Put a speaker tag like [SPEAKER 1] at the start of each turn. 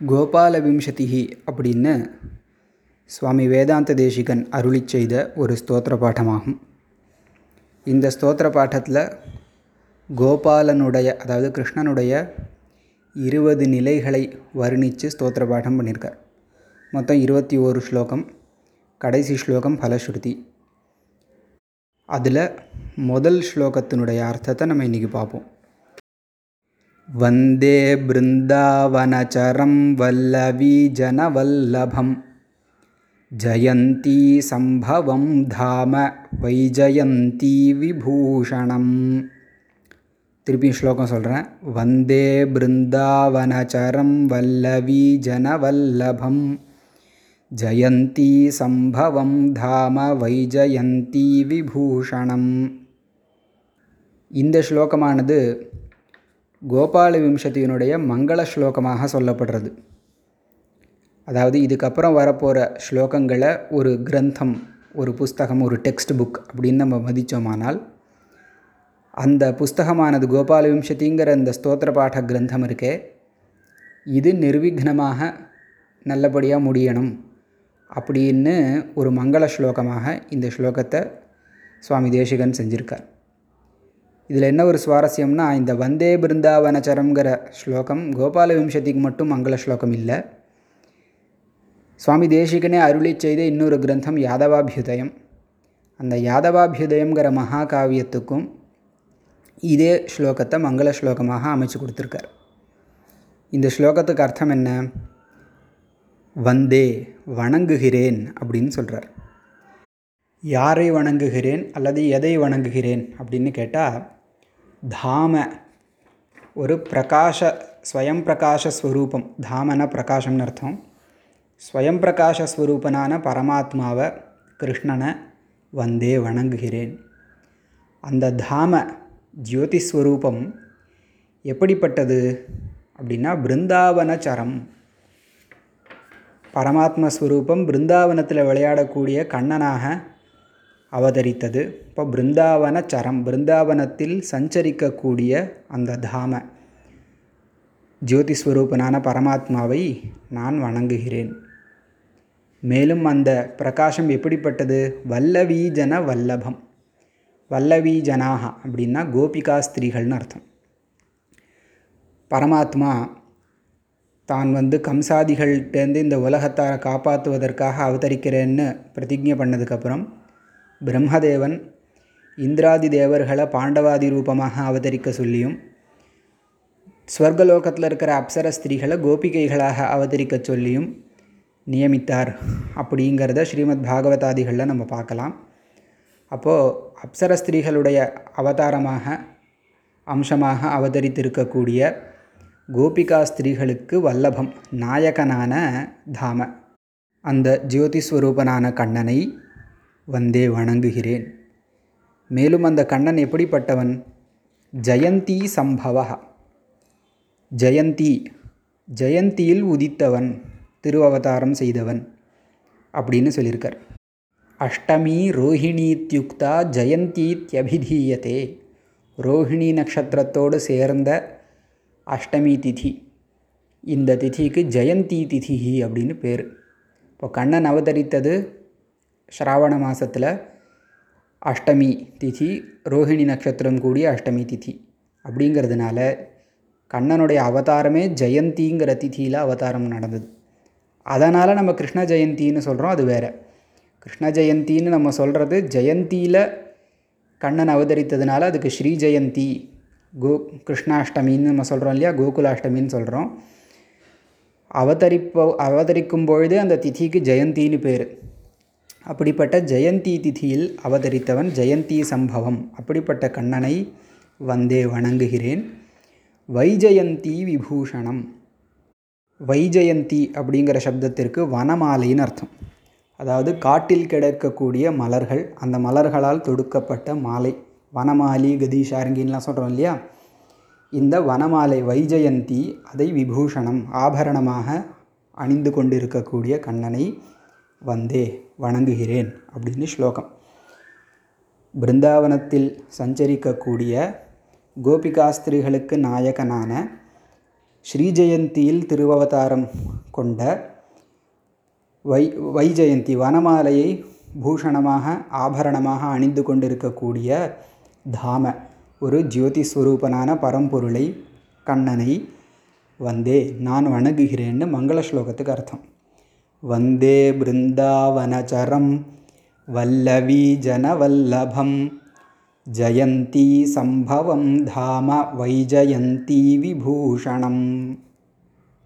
[SPEAKER 1] கோபால விம்சதிஹி அப்படின்னு சுவாமி வேதாந்த தேசிகன் அருளி செய்த ஒரு ஸ்தோத்திர பாட்டமாகும் இந்த ஸ்தோத்திர பாட்டத்தில் கோபாலனுடைய அதாவது கிருஷ்ணனுடைய இருபது நிலைகளை வர்ணித்து ஸ்தோத்திர பாட்டம் பண்ணியிருக்கார் மொத்தம் இருபத்தி ஓரு ஸ்லோகம் கடைசி ஸ்லோகம் ஃபலஸ்ருதி அதில் முதல் ஸ்லோகத்தினுடைய அர்த்தத்தை நம்ம இன்றைக்கி பார்ப்போம். வந்தே பிருந்தாவனச்சரம் வல்லவி ஜனவல்லபம். ஜயந்தி சம்பவம் தாம வைஜயந்தி விபூஷணம். திருப்பி ஸ்லோகம் சொல்கிறேன் வந்தே பிருந்தாவனச்சரம் வல்லவி ஜனவல்லபம். ஜயந்தி சம்பவம் தாம வைஜயந்தி விபூஷணம். இந்த ஸ்லோகமானது கோபால விம்சதியினுடைய மங்கள ஸ்லோகமாக சொல்லப்படுறது. அதாவது இதுக்கப்புறம் வரப்போகிற ஸ்லோகங்களை ஒரு கிரந்தம் ஒரு புஸ்தகம் ஒரு டெக்ஸ்ட் புக் அப்படின்னு நம்ம மதித்தோமானால் அந்த புஸ்தகமானது கோபால விம்சதிங்கிற இந்த ஸ்தோத்திர பாட கிரந்தம் இருக்கே இது நிர்விக்னமாக நல்லபடியாக முடியணும் அப்படின்னு ஒரு மங்கள ஸ்லோகமாக இந்த ஸ்லோகத்தை சுவாமி தேசிகன் செஞ்சுருக்கார். இதில் என்ன ஒரு சுவாரஸ்யம்னா இந்த வந்தே பிருந்தாவனச்சரம்ங்கிற ஸ்லோகம் கோபால விம்சதிக்கு மட்டும் மங்கள ஸ்லோகம் இல்லை. சுவாமி தேசிகனே அருளி செய்த இன்னொரு கிரந்தம் யாதவாபியுதயம். அந்த யாதவாபியுதயங்கிற மகாகாவியத்துக்கும் இதே ஸ்லோகத்தை மங்கள ஸ்லோகமாக அமைச்சு கொடுத்துருக்கார். இந்த ஸ்லோகத்துக்கு அர்த்தம் என்ன? வந்தே வணங்குகிறேன் அப்படின்னு சொல்கிறார் யாரை வணங்குகிறேன் அல்லது எதை வணங்குகிறேன் அப்படின்னு கேட்டால் தாம ஒரு பிரகாஷ ஸ்வயம் பிரகாஷஸ்வரூபம் தாமன பிரகாஷம்னு அர்த்தம். ஸ்வயம் பிரகாஷ ஸ்வரூபனான பரமாத்மாவை கிருஷ்ணனை வந்தே வணங்குகிறேன். அந்த தாம ஜோதிஸ்வரூபம் எப்படிப்பட்டது அப்படின்னா பிருந்தாவனச்சரம் பரமாத்ம ஸ்வரூபம் பிருந்தாவனத்தில் விளையாடக்கூடிய கண்ணனாக அவதரித்தது. இப்போ பிருந்தாவன சரம் பிருந்தாவனத்தில் சஞ்சரிக்கக்கூடிய அந்த தாம ஜோதிஸ்வரூபனான பரமாத்மாவை நான் வணங்குகிறேன். மேலும் அந்த பிரகாசம் எப்படிப்பட்டது? வல்லவீஜன வல்லபம். வல்லவீஜனாக அப்படின்னா கோபிகா ஸ்திரீகள்னு அர்த்தம். பரமாத்மா தான் வந்து கம்சாதிகள்கிட்டேருந்து இந்த உலகத்தாரை காப்பாற்றுவதற்காக அவதரிக்கிறேன்னு பிரதிஜை பண்ணதுக்கப்புறம் பிரம்மதேவன் இந்திராதி தேவர்களை பாண்டவாதி ரூபமாக அவதரிக்க சொல்லியும் ஸ்வர்கலோகத்தில் இருக்கிற அப்சர ஸ்திரீகளை கோபிகைகளாக அவதரிக்க சொல்லியும் நியமித்தார். அப்படிங்கிறத ஸ்ரீமத் பாகவதாதிகளில் நம்ம பார்க்கலாம். அப்போது அப்சர ஸ்திரீகளுடைய அவதாரமாக அம்சமாக அவதரித்திருக்கக்கூடிய கோபிகா ஸ்திரீகளுக்கு வல்லபம் நாயகனான தாம. அந்த ஜோதிஸ்வரூபனான கண்ணனை வந்தே வணங்குகிறேன். மேலும் அந்த கண்ணன் எப்படிப்பட்டவன்? ஜெயந்தி சம்பவ. ஜெயந்தி ஜெயந்தியில் உதித்தவன் திருவவதாரம் செய்தவன் அப்படின்னு சொல்லியிருக்கார். அஷ்டமி ரோஹிணித்யுக்தா ஜெயந்தீத்யபிதீயத்தே ரோஹிணி நட்சத்திரத்தோடு சேர்ந்த அஷ்டமி திதி. இந்த திதிக்கு ஜெயந்தி திதி அப்படின்னு பேர். இப்போ கண்ணன் அவதரித்தது ஸ்ராவண மாதத்தில் அஷ்டமி திதி ரோஹிணி நட்சத்திரம் கூடிய அஷ்டமி திதி. அப்படிங்கிறதுனால கண்ணனுடைய அவதாரமே ஜெயந்திங்கிற திதியில் அவதாரம் நடந்தது. அதனால் நம்ம கிருஷ்ண ஜெயந்தின்னு சொல்கிறோம் அது வேறு. கிருஷ்ண ஜெயந்தின்னு நம்ம சொல்கிறது ஜெயந்தியில் கண்ணன் அவதரித்ததுனால அதுக்கு ஸ்ரீ ஜெயந்தி கோ கிருஷ்ணாஷ்டமின்னு நம்ம சொல்கிறோம் இல்லையா கோகுலாஷ்டமின்னு சொல்கிறோம் அவதரிப்போ அவதரிக்கும் பொழுது அந்த திதிக்கு ஜெயந்தின்னு பேர். அப்படிப்பட்ட ஜெயந்தி திதியில் அவதரித்தவன் ஜெயந்தி சம்பவம். அப்படிப்பட்ட கண்ணனை வந்தே வணங்குகிறேன். வைஜயந்தி விபூஷணம். வைஜயந்தி அப்படிங்கிற சப்தத்திற்கு வனமாலைன்னு அர்த்தம். அதாவது காட்டில் கிடைக்கக்கூடிய மலர்கள் அந்த மலர்களால் தொடுக்கப்பட்ட மாலை வனமாலி கதீஷாரங்கின்லாம் சொல்கிறோம் இல்லையா? இந்த வனமாலை வைஜயந்தி அதை விபூஷணம் ஆபரணமாக அணிந்து கொண்டிருக்கக்கூடிய கண்ணனை வந்தே வணங்குகிறேன் அப்படின்னு ஸ்லோகம். பிருந்தாவனத்தில் சஞ்சரிக்கக்கூடிய கோபிகாஸ்திரிகளுக்கு நாயகனான ஸ்ரீஜெயந்தியில் திருவவதாரம் கொண்ட வை வைஜெயந்தி வனமாலையை பூஷணமாக ஆபரணமாக அணிந்து கொண்டிருக்கக்கூடிய தாம ஒரு ஜோதி ஸ்வரூபனான பரம்பொருளை கண்ணனை வந்தே நான் வணங்குகிறேன்னு மங்கள ஸ்லோகத்துக்கு அர்த்தம். वन्दे बृन्दावनचरं वल्लवीजनवल्लभं जयन्तीसम्भवं धाम वैजयन्तीविभूषणम्